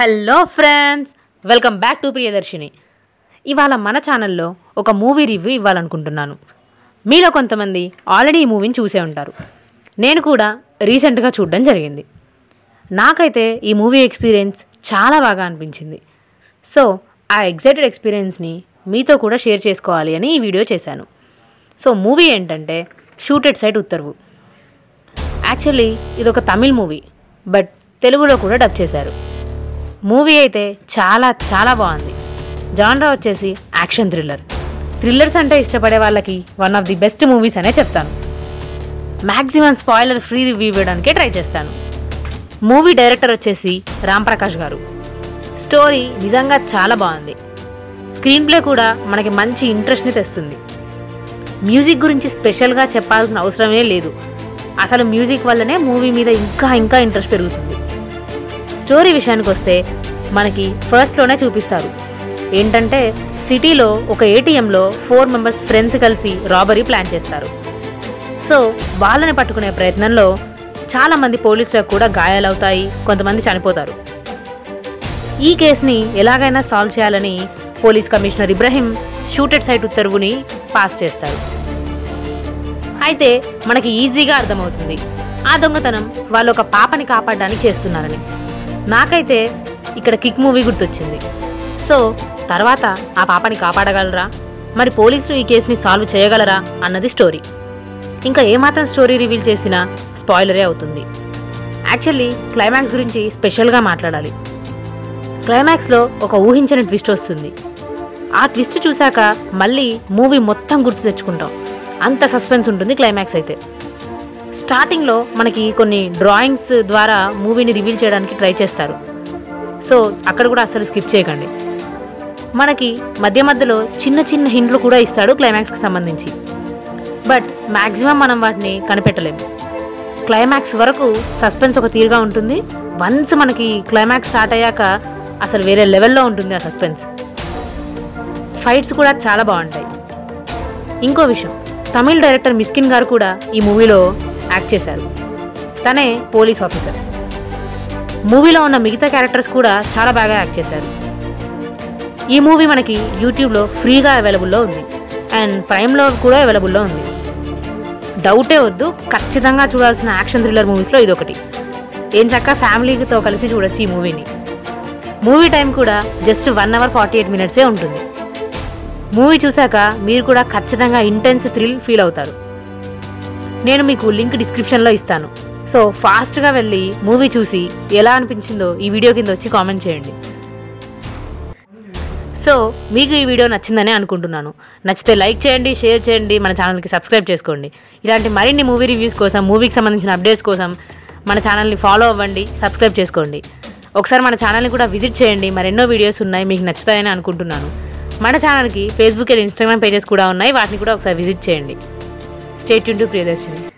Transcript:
Hello friends welcome back to Priyadarshini. ఇవాళ మన ఛానల్లో ఒక మూవీ రివ్యూ ఇవ్వాలనుకుంటున్నాను. మీలో కొంతమంది ఆల్రెడీ ఈ మూవీని చూసే ఉంటారు. నేను కూడా రీసెంట్గా చూడడం జరిగింది. నాకైతే ఈ మూవీ ఎక్స్పీరియన్స్ చాలా బాగా అనిపించింది. సో ఆ ఎగ్జైటెడ్ ఎక్స్పీరియన్స్ని మీతో కూడా షేర్ చేసుకోవాలి అని ఈ వీడియో చేశాను. సో మూవీ ఏంటంటే షూటెడ్ సైడ్ ఉత్తర్వు. యాక్చువల్లీ ఇది ఒక తమిళ్ మూవీ బట్ తెలుగులో కూడా డబ్ చేశారు. మూవీ అయితే చాలా చాలా బాగుంది. జాన్రా వచ్చేసి యాక్షన్ థ్రిల్లర్. థ్రిల్లర్స్ అంటే ఇష్టపడే వాళ్ళకి one of the best movies అనే చెప్తాను. మ్యాక్సిమం స్పాయిలర్ ఫ్రీ రివ్యూ ఇవ్వడానికే ట్రై చేస్తాను. మూవీ డైరెక్టర్ వచ్చేసి రామ్ ప్రకాష్ గారు. స్టోరీ నిజంగా చాలా బాగుంది. స్క్రీన్ ప్లే కూడా మనకి మంచి ఇంట్రెస్ట్ని తెస్తుంది. మ్యూజిక్ గురించి స్పెషల్గా చెప్పాల్సిన అవసరమే లేదు. అసలు మ్యూజిక్ వల్లనే మూవీ మీద ఇంకా ఇంకా ఇంట్రెస్ట్ పెరుగుతుంది. స్టోరీ విషయానికి వస్తే మనకి ఫస్ట్లోనే చూపిస్తారు. ఏంటంటే సిటీలో ఒక ఏటీఎంలో ఫోర్ మెంబర్స్ ఫ్రెండ్స్ కలిసి రాబరీ ప్లాన్ చేస్తారు. సో వాళ్ళని పట్టుకునే ప్రయత్నంలో చాలామంది పోలీసులకు కూడా గాయాలవుతాయి కొంతమంది చనిపోతారు. ఈ కేసుని ఎలాగైనా సాల్వ్ చేయాలని police commissioner Ibrahim shoot at sight ఉత్తర్వుని pass చేస్తారు. అయితే మనకి ఈజీగా అర్థమవుతుంది. ఆ దొంగతనం వాళ్ళు ఒక పాపని కాపాడడానికి చేస్తున్నారని. నాకైతే ఇక్కడ కిక్ మూవీ గుర్తొచ్చింది. సో తర్వాత ఆ పాపని కాపాడగలరా? మరి పోలీసులు ఈ కేసుని సాల్వ్ చేయగలరా? అన్నది స్టోరీ. ఇంకా ఏమాత్రం స్టోరీ రివీల్ చేసినా స్పాయిలరే అవుతుంది. యాక్చువల్లీ క్లైమాక్స్ గురించి స్పెషల్గా మాట్లాడాలి. క్లైమాక్స్లో ఒక ఊహించని ట్విస్ట్ వస్తుంది. ఆ ట్విస్ట్ చూశాక మళ్ళీ మూవీ మొత్తం గుర్తు తెచ్చుకుంటాం. అంత సస్పెన్స్ ఉంటుంది క్లైమాక్స్ అయితే. స్టార్టింగ్లో మనకి కొన్ని డ్రాయింగ్స్ ద్వారా మూవీని రివీల్ చేయడానికి ట్రై చేస్తారు. సో అక్కడ కూడా అసలు స్కిప్ చేయకండి. మనకి మధ్య మధ్యలో చిన్న చిన్న హింట్లు కూడా ఇస్తాడు క్లైమాక్స్కి సంబంధించి. బట్ మ్యాక్సిమం మనం వాటిని కనిపెట్టలేము క్లైమాక్స్ వరకు సస్పెన్స్ ఒక తీరుగా ఉంటుంది. వన్స్ మనకి క్లైమాక్స్ స్టార్ట్ అయ్యాక అసలు వేరే లెవెల్లో ఉంటుంది ఆ సస్పెన్స్ ఫైట్స్ కూడా చాలా బాగుంటాయి. ఇంకో విషయం తమిళ్ డైరెక్టర్ మిస్కిన్ గారు కూడా ఈ మూవీలో యాక్ట్ చేశారు. తనే పోలీస్ ఆఫీసర్. మూవీలో ఉన్న మిగతా క్యారెక్టర్స్ కూడా చాలా బాగా యాక్ట్ చేశారు. ఈ మూవీ మనకి యూట్యూబ్లో ఫ్రీగా అవైలబుల్లో ఉంది. అండ్ ప్రైమ్లో కూడా అవైలబుల్లో ఉంది. డౌటే వద్దు ఖచ్చితంగా చూడాల్సిన యాక్షన్ థ్రిల్లర్ మూవీస్లో ఇదొకటి. ఏం చక్క ఫ్యామిలీతో కలిసి చూడొచ్చు ఈ మూవీని. మూవీ టైం కూడా just one hour forty eight మినిట్సే ఉంటుంది. మూవీ చూశాక మీరు కూడా ఖచ్చితంగా ఇంటెన్స్ థ్రిల్ ఫీల్ అవుతారు. నేను మీకు లింక్ డిస్క్రిప్షన్లో ఇస్తాను. సో ఫాస్ట్గా వెళ్ళి మూవీ చూసి ఎలా అనిపించిందో ఈ వీడియో కింద వచ్చి కామెంట్ చేయండి. సో మీకు ఈ వీడియో నచ్చిందని అనుకుంటున్నాను. నచ్చితే లైక్ చేయండి షేర్ చేయండి మన ఛానల్కి సబ్స్క్రైబ్ చేసుకోండి. ఇలాంటి మరిన్ని మూవీ రివ్యూస్ కోసం మూవీకి సంబంధించిన అప్డేట్స్ కోసం మన ఛానల్ని ఫాలో అవ్వండి సబ్స్క్రైబ్ చేసుకోండి. ఒకసారి మన ఛానల్ని కూడా విజిట్ చేయండి. మరెన్నో వీడియోస్ ఉన్నాయి మీకు నచ్చుతాయని అనుకుంటున్నాను. మన ఛానల్కి ఫేస్బుక్ అండ్ ఇన్స్టాగ్రామ్ పేజెస్ కూడా ఉన్నాయి. వాటిని కూడా ఒకసారి విజిట్ చేయండి. Stay tuned to Priyadarshini.